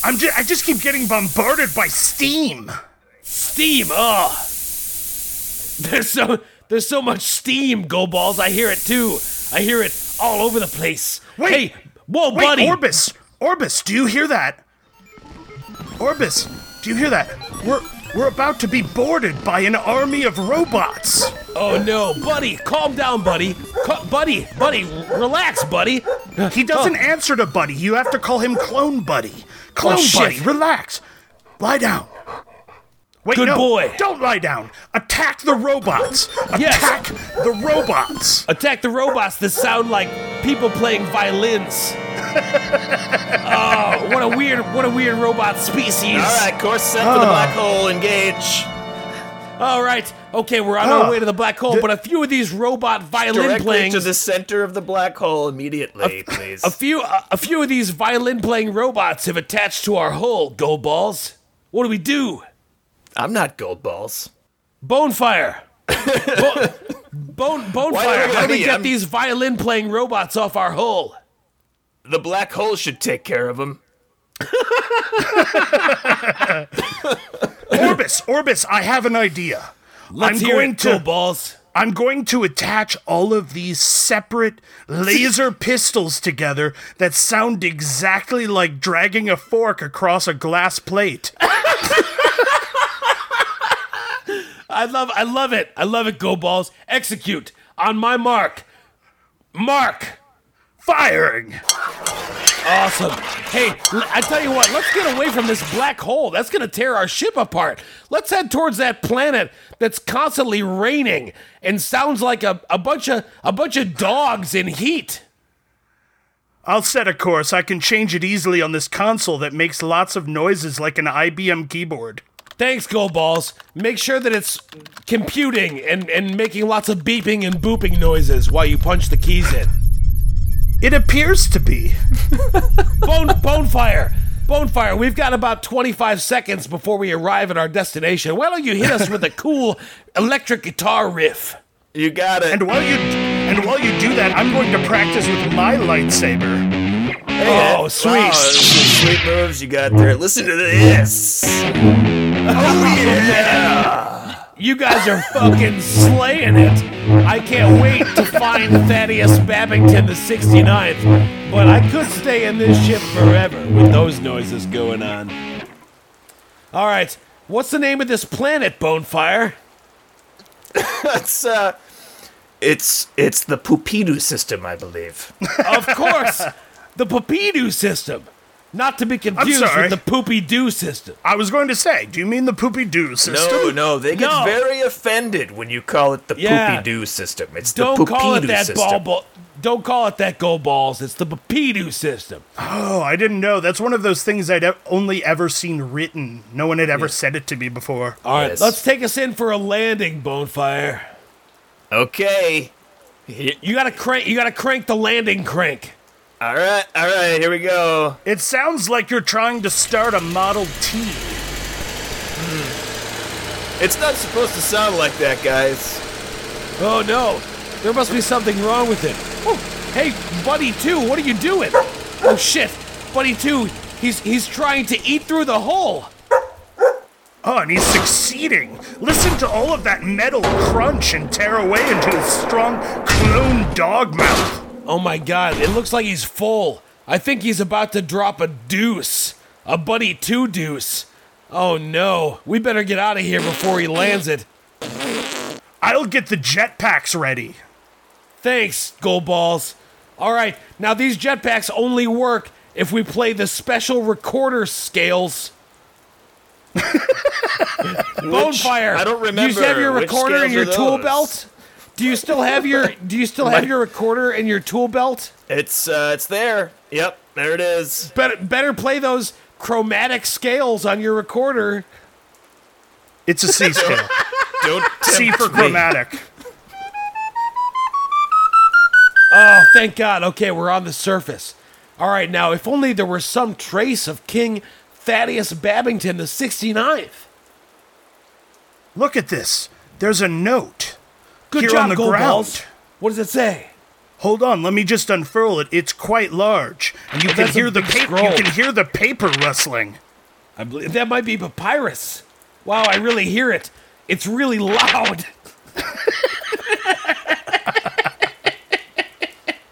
I'm just, I just keep getting bombarded by steam. Steam. Oh. There's so there's so much steam, go balls. I hear it too. I hear it all over the place. Wait. Hey, whoa, Wait, buddy. Orbis, Orbis, do you hear that? Orbis, do you hear that? We're we're about to be boarded by an army of robots. Oh no, buddy, calm down, buddy. Buddy, buddy, relax, buddy. He doesn't answer to Buddy. You have to call him Clone Buddy. Clone Oh. Buddy, relax. Lie down. Wait, Good no, boy. Don't lie down. Attack the robots. Yes. Attack the robots. Attack the robots that sound like people playing violins. oh, what a weird, what a weird robot species. All right, course set for the black hole. Engage. All right. Okay, we're on Ah. our way to the black hole, but a few of these robot violin Directly playing to the center of the black hole immediately, please. a few a, a few of these violin playing robots have attached to our hull, Go Balls. What do we do? I'm not gold balls. Bonefire. Bo- bone Why bonefire. How do we get I'm- these violin playing robots off our hull? The black hole should take care of them. Orbis, Orbis, I have an idea. Let's I'm hear going it, to Gold Balls. I'm going to attach all of these separate laser pistols together that sound exactly like dragging a fork across a glass plate. I love I love it. I love it, go Balls. Execute. On my mark. Mark. Firing. Awesome. Hey, I tell you what, let's get away from this black hole. That's going to tear our ship apart. Let's head towards that planet that's constantly raining and sounds like a, a bunch of a bunch of dogs in heat. I'll set a course. I can change it easily on this console that makes lots of noises like an IBM keyboard. Thanks, Gold Balls. Make sure that it's computing and, and making lots of beeping and booping noises while you punch the keys in. It appears to be. Bone Bonefire. Bonefire, we've got about 25 seconds before we arrive at our destination. Why don't you hit us with a cool electric guitar riff? You got it. And while you and while you do that, I'm going to practice with my lightsaber. Oh, sweet. Wow, sweet moves you got there. Listen to this. Oh yeah. You guys are fucking slaying it. I can't wait to find Thaddeus Babington the 69th, but I could stay in this ship forever with those noises going on. All right, what's the name of this planet, Bonefire? It's uh, it's it's the Pupidu system, I believe. Of course, the Poopy-Doo system. Not to be confused with the Poopy Doo system. I was going to say, do you mean the poopy doo system? No, no, they get No. very offended when you call it the Yeah. Poopy-Doo system. It's Don't the call it Poopy-Doo that system. ball, ball. Don't call it that go balls. It's the Poopy-Doo system. Oh, I didn't know. That's one of those things I'd e- only ever seen written. No one had ever said it to me before. All right, Yes. let's take us in for a landing, Bonefire. Okay. You gotta crank. You gotta crank the landing crank. All right, all right, here we go. It sounds like you're trying to start a Model T. Hmm. It's not supposed to sound like that, guys. Oh no, there must be something wrong with it. Oh, hey, Buddy Two, what are you doing? Oh shit, Buddy Two, he's he's trying to eat through the hole. Oh, and he's succeeding. Listen to all of that metal crunch and tear away into his strong clone dog mouth. Oh my god, it looks like he's full. I think he's about to drop a deuce, a Buddy Two deuce. Oh no, we better get out of here before he lands it. I'll get the jetpacks ready. Thanks, Gold Balls. All right, now these jetpacks only work if we play the special recorder scales. Bonefire. I don't Do you have your recorder and your tool belt? Do you still have your Do you still have your recorder in your tool belt? It's uh, it's there. Yep, there it is. Better better play those chromatic scales on your recorder. It's a C scale. Don't C for chromatic. Oh, thank God. Okay, we're on the surface. All right, now if only there were some trace of King Thaddeus Babington the 69th. Look at this. There's a note. Good Here job, on the Gold ground. Balls. What does it say? Hold on, let me just unfurl it. It's quite large, and you can that's a hear the big paper. scroll. You can hear the paper rustling. I believe that might be papyrus. Wow, I really hear it. It's really loud.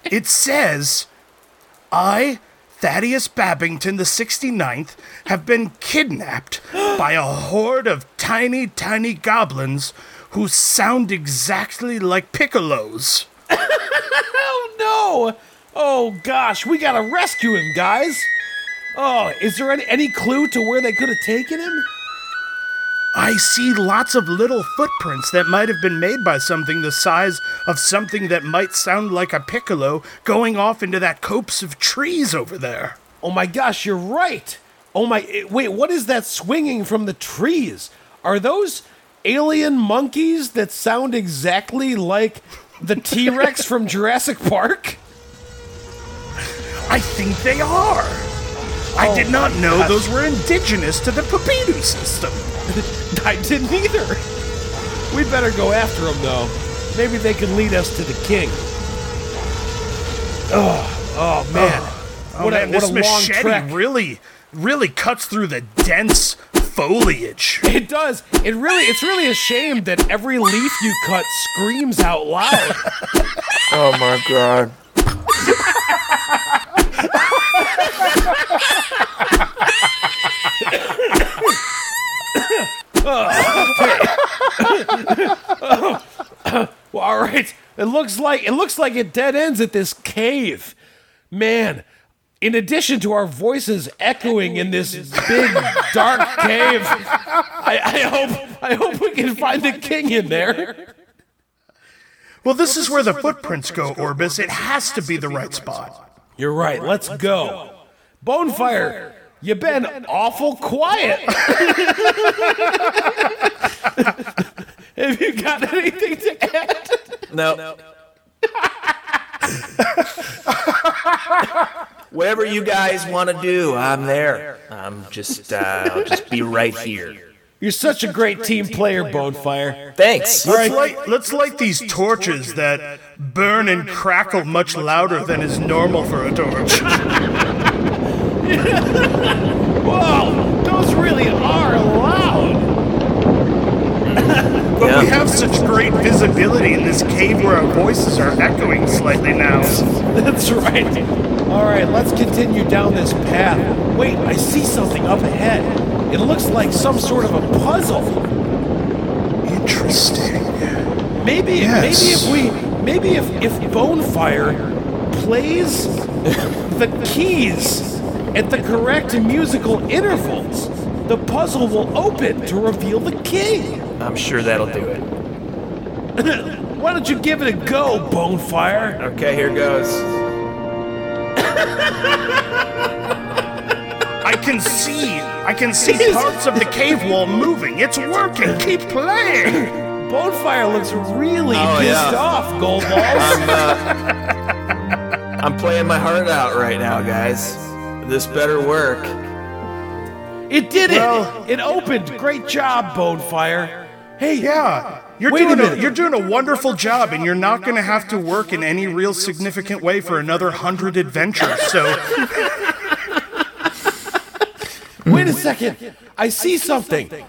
It says, "I, Thaddeus Babington the 69th, have been kidnapped by a horde of tiny, tiny goblins who sound exactly like piccolos." Oh no! Oh gosh, we gotta rescue him, guys. Oh, is there any, any clue to where they could have taken him? I see lots of little footprints that might have been made by something the size of something that might sound like a piccolo going off into that copse of trees over there. Oh my gosh, you're right. Oh my, wait, what is that swinging from the trees? Are those alien monkeys that sound exactly like the T Rex from Jurassic Park? I think they are. I oh did not know gosh. those were indigenous to the Papidu system. I didn't either. We better go after them, though. Maybe they can lead us to the king. Oh, oh man. Oh, what man, a, this what a long machete trek. really, really cuts through the dense foliage. It does. It really it's really a shame that every leaf you cut screams out loud. Oh my god. well, all right. It looks like it looks like it dead ends at this cave. Man, in addition to our voices echoing in this big dark cave, I, I hope I hope we can find the king in there. Well, this is where the footprints go, Orbis. It has to be the right spot. You're right. Let's go. Bonefire, you've been awful quiet. Have you got anything to add? No. Whatever you guys want to do, I'm there. I'm just, uh, I'll just be right here. You're such a great team player, Bonefire. Thanks. Let's light, let's light these torches that burn and crackle much louder than is normal for a torch. Whoa, those really are loud. But we have such great visibility in this cave where our voices are echoing slightly now. That's right. All right, let's continue down this path. Wait, I see something up ahead. It looks like some sort of a puzzle. Interesting. Maybe, Yes. maybe if we, maybe if if Bonefire plays the keys at the correct musical intervals, the puzzle will open to reveal the key. I'm sure that'll do it. Why don't you give it a go, Bonefire? Okay, here goes. I can see, I can see parts of the cave wall moving. It's working. Keep playing. Bonefire looks really Oh, pissed yeah. off, Goldballs. I'm, uh, I'm playing my heart out right now, guys. This better work. It did it. Well- it opened. Great job, Bonefire. Hey, Yeah. You're Wait a doing a, minute. you're doing a wonderful job, and you're not going to have to work in any real significant way for another hundred adventures. So Wait a second. I see something.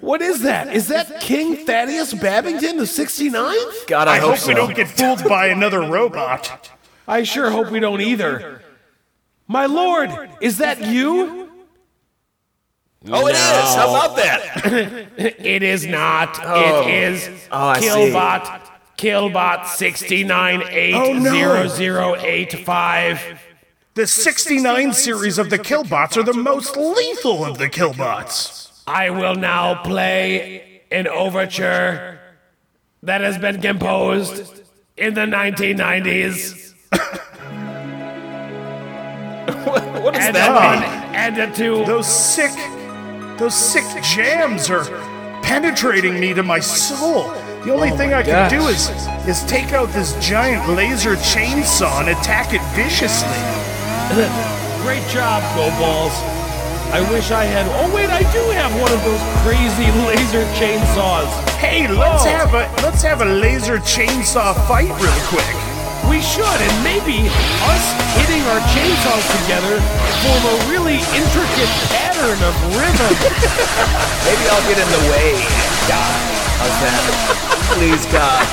what is that? Is that King Thaddeus Babington, the 69th? God, I, I hope so. we don't get fooled by another robot. I sure hope we don't either. My lord, is that you? Oh, it is. How about that? It is not. Oh. It is Oh, I see. Killbot. Killbot 6980085. The 69 series of the Killbots are the most lethal of the Killbots. I will now play an overture that has been composed in the 1990s. What does and that one mean? and a two. Those sick, those sick jams are penetrating me to my soul. The only oh thing I can do is is take out this giant laser chainsaw and attack it viciously. Great job, Go Balls. I wish I had. Oh wait, I do have one of those crazy laser chainsaws. Hey, let's Oh. have a let's have a laser chainsaw fight real quick. We should, and maybe us hitting our chainsaws together form a really intricate pattern of rhythm. Maybe I'll get in the way. God. How's that? Please, God.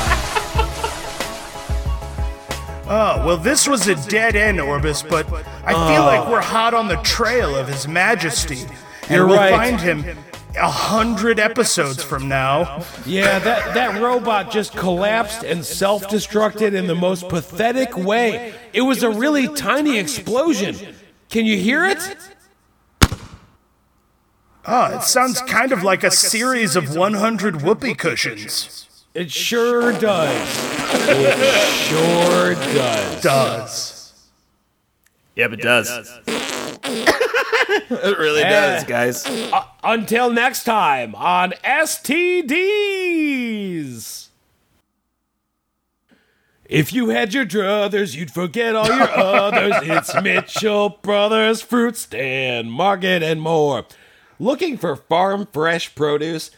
Oh, well, this was a dead end, Orbis, but I feel like we're hot on the trail of His Majesty. And You're we'll right. find him a hundred episodes from now. Yeah, that, that robot just collapsed and self destructed in the most pathetic way. It was a really tiny explosion. Can you hear it? Oh, it sounds kind of like a series of 100 whoopee cushions. It sure does. It sure does. Does. Yep, it does. it really does, guys. Uh, until next time on STDs. If you had your druthers, you'd forget all your others. It's Mitchell Brothers Fruit Stand, Market, and more. Looking for farm fresh produce?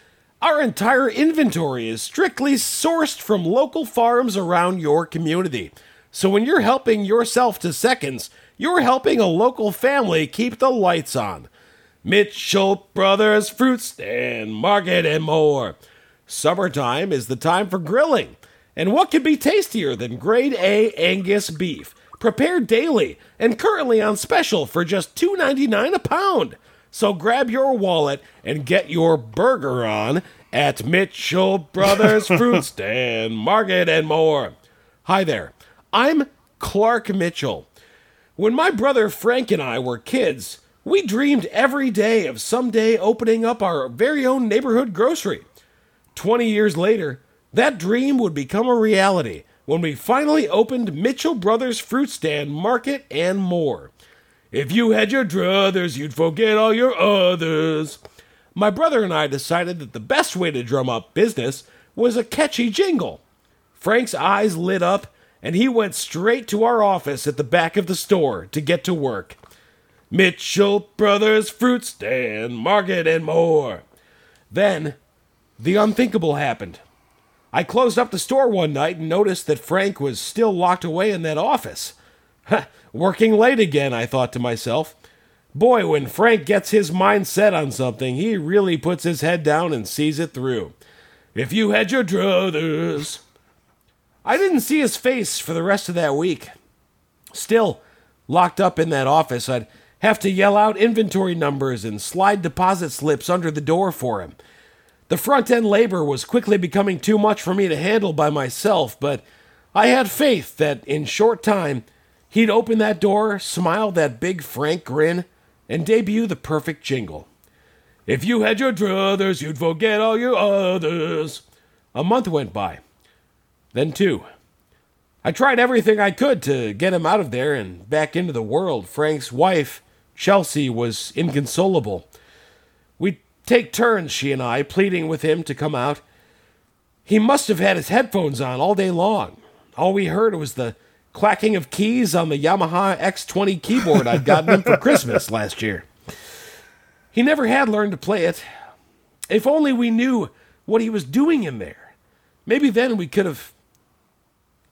Our entire inventory is strictly sourced from local farms around your community. So when you're helping yourself to seconds, you're helping a local family keep the lights on. Mitchell Brothers Fruit Stand, Market, and more. Summertime is the time for grilling. And what could be tastier than grade A Angus beef, prepared daily and currently on special for just $2.99 a pound? So grab your wallet and get your burger on at Mitchell Brothers Fruit Stand, Market, and more. Hi there. I'm Clark Mitchell. When my brother Frank and I were kids, we dreamed every day of someday opening up our very own neighborhood grocery. 20 years later, that dream would become a reality when we finally opened Mitchell Brothers Fruit Stand, Market, and more. If you had your druthers, you'd forget all your others. My brother and I decided that the best way to drum up business was a catchy jingle. Frank's eyes lit up, and he went straight to our office at the back of the store to get to work. Mitchell Brothers Fruit Stand, Market, and more. Then, the unthinkable happened. I closed up the store one night and noticed that Frank was still locked away in that office. Working late again, I thought to myself. Boy, when Frank gets his mind set on something, he really puts his head down and sees it through. If you had your druthers. I didn't see his face for the rest of that week. Still, locked up in that office, I'd have to yell out inventory numbers and slide deposit slips under the door for him. The front end labor was quickly becoming too much for me to handle by myself, but I had faith that in short time he'd open that door, smile that big frank grin, and debut the perfect jingle. If you had your druthers, you'd forget all your others. A month went by. Then two. I tried everything I could to get him out of there and back into the world. Frank's wife, Chelsea, was inconsolable. We'd take turns, she and I, pleading with him to come out. He must have had his headphones on all day long. All we heard was the clacking of keys on the Yamaha X20 keyboard I'd gotten him for Christmas last year. He never had learned to play it. If only we knew what he was doing in there. Maybe then we could have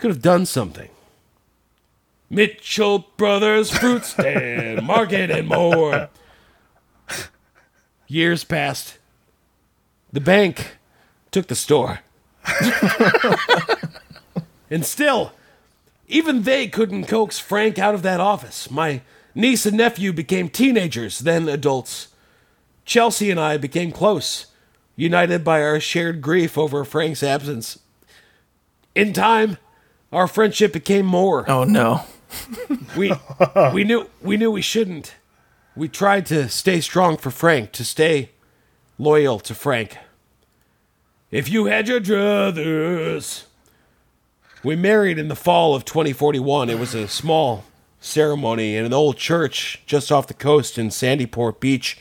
could have done something. Mitchell Brothers Fruit Stand, Market and more. Years passed. The bank took the store. and still, even they couldn't coax Frank out of that office. My niece and nephew became teenagers, then adults. Chelsea and I became close, united by our shared grief over Frank's absence. In time, our friendship became more. Oh no. We we knew we knew we shouldn't. We tried to stay strong for Frank, to stay loyal to Frank. If you had your druthers. We married in the fall of 2041. It was a small ceremony in an old church just off the coast in Sandyport Beach.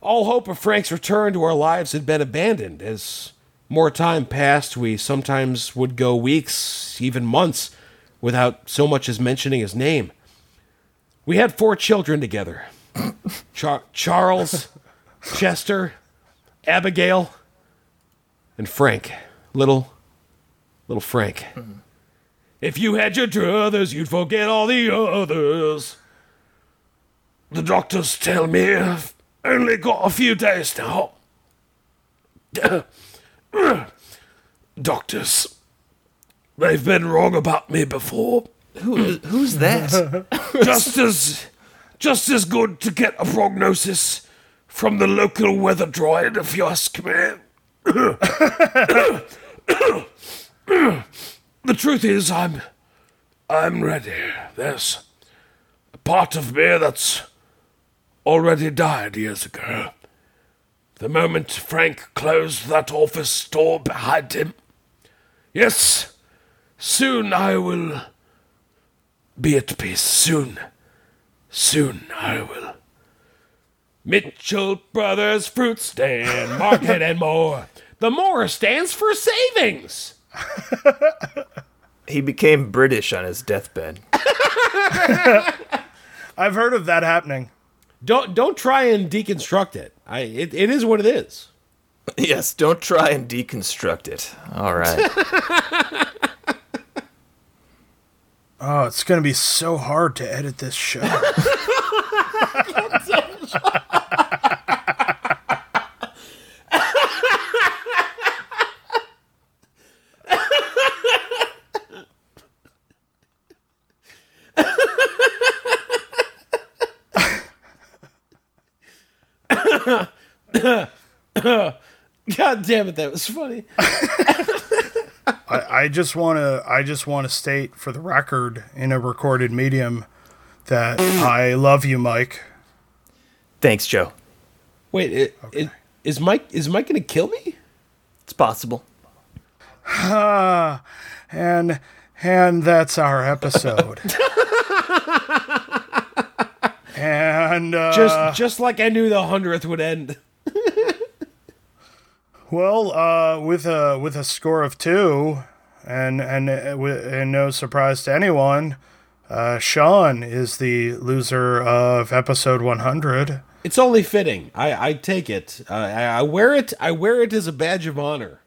All hope of Frank's return to our lives had been abandoned. As more time passed, we sometimes would go weeks, even months, without so much as mentioning his name. We had four children together Char- Charles, Chester, Abigail, and Frank. Little, little Frank. If you had your druthers, you'd forget all the others. The doctors tell me I've only got a few days now. Doctors, they've been wrong about me before. Who who's that? just as just as good to get a prognosis from the local weather droid, if you ask me. the truth is, I'm I'm ready. There's a part of me that's already died years ago. The moment Frank closed that office door behind him. Yes, soon I will be at peace. Soon. Soon I will. Mitchell Brothers Fruit Stand, Market and More. The more stands for savings. He became British on his deathbed. I've heard of that happening. Don't don't try and deconstruct it. I it, it is what it is. yes, don't try and deconstruct it. All right. Oh, it's gonna be so hard to edit this show. God damn it, that was funny. I, I just want to I just want to state for the record in a recorded medium that I love you, Mike. Thanks, Joe. Wait, it, it, is Mike is Mike gonna kill me? It's possible. And and that's our episode. and uh, Just just like I knew the hundredth would end. Well, uh, with a with a score of two, and and uh, and no surprise to anyone, uh, Sean is the loser of episode one hundred. It's only fitting. I, I take it. Uh, I, I wear it. I wear it as a badge of honor.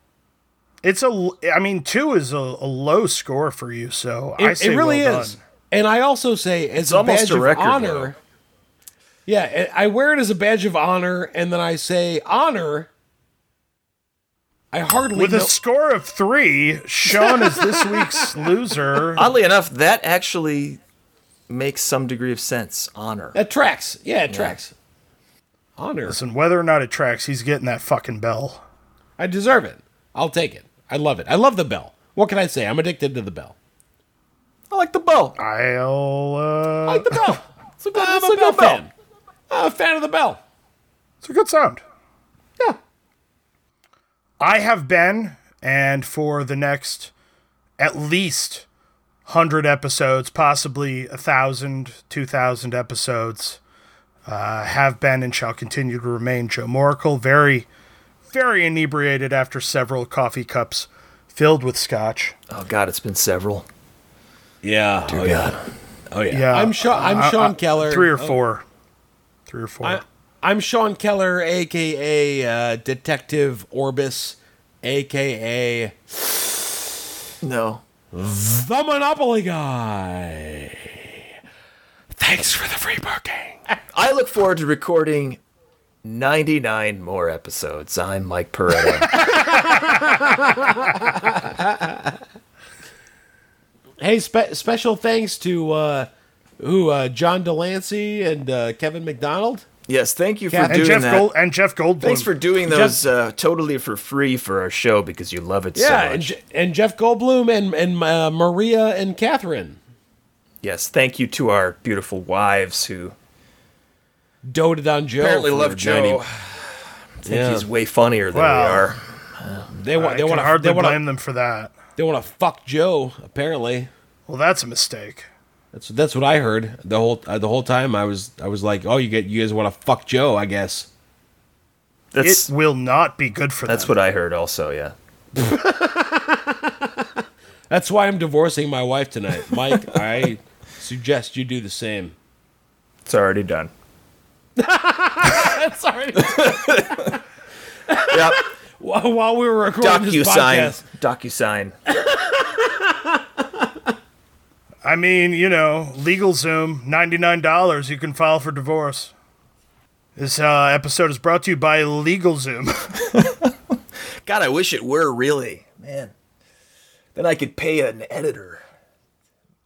It's a. I mean, two is a, a low score for you, so I It, say it really well is. done. And I also say as a almost badge a of record, honor. though. Yeah, I I wear it as a badge of honor, and then I say honor. I hardly With know. a score of three, Sean is this week's loser. Oddly enough, that actually makes some degree of sense. Honor. that tracks. Yeah, it tracks. Honor. Listen, whether or not it tracks, he's getting that fucking bell. I deserve it. I'll take it. I love it. I love the bell. What can I say? I'm addicted to the bell. I like the bell. I'll, uh, I like the bell. It's a good, I'm it's a a bell good bow. fan. I'm a fan of the bell. it's a good sound. Yeah. I have been, and for the next at least 100 episodes, possibly a 1,000, 2,000 episodes, uh, have been and shall continue to remain Joe Moracle. Very, very inebriated after several coffee cups filled with scotch. Oh God, it's been several. Yeah. oh yeah. Oh yeah. Yeah, I'm Sean. I'm uh, Sean uh, Keller. Three or four. Three or four. I, I'm Sean Keller, aka uh, Detective Orbis, aka No. the Monopoly guy. Thanks for the free parking. I look forward to recording 99 more episodes. I'm Mike Perretto. Hey, spe- special thanks to uh, who uh, John de Lancie and uh, Kevin McDonald. Yes, thank you for And and doing Jeff that. Gold and Jeff Goldblum. Thanks for doing those uh, totally for free for our show because you love it so much. and, Je- and Jeff Goldblum and and uh, Maria and Catherine yes, thank you to our beautiful wives who doted on Joe. apparently for love Joe. 90 think Yeah. he's way funnier than Wow. we are. They want. I They can want to. hardly They want blame to. them for that. They want to fuck Joe. Apparently, Well, that's a mistake. That's that's what I heard the whole uh, the whole time. I was I was like, oh, you get you guys want to fuck Joe? I guess. That's it will not be good for that's them. what I heard also, yeah. That's why I'm divorcing my wife tonight, Mike. I suggest you do the same. It's already done. Sorry. Yep. while, while we were recording this DocuSign. podcast, DocuSign. I mean, you know, LegalZoom, $99. You can file for divorce. This uh, episode is brought to you by LegalZoom. God, I wish it were really. Man. Then I could pay an editor.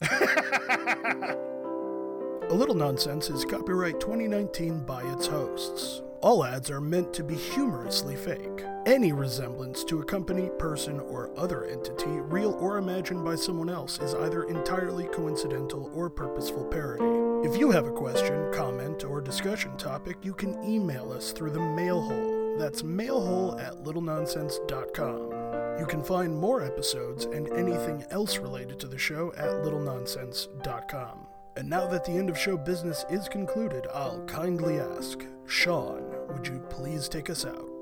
A Little Nonsense is copyright 2019 by its hosts. All ads are meant to be humorously fake. Any resemblance to a company, person, or other entity, real or imagined by someone else, is either entirely coincidental or purposeful parody. If you have a question, comment, or discussion topic, you can email us through the mail hole That's mailhole at littlenonsense.com. You can find more episodes and anything else related to the show at littlenonsense.com. And now that the end of show business is concluded, I'll kindly ask, Sean, would you please take us out?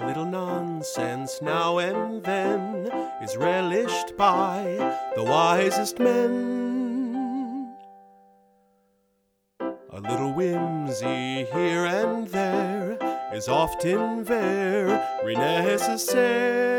A little nonsense now and then is relished by the wisest men. A little whimsy here and there is often very necessary.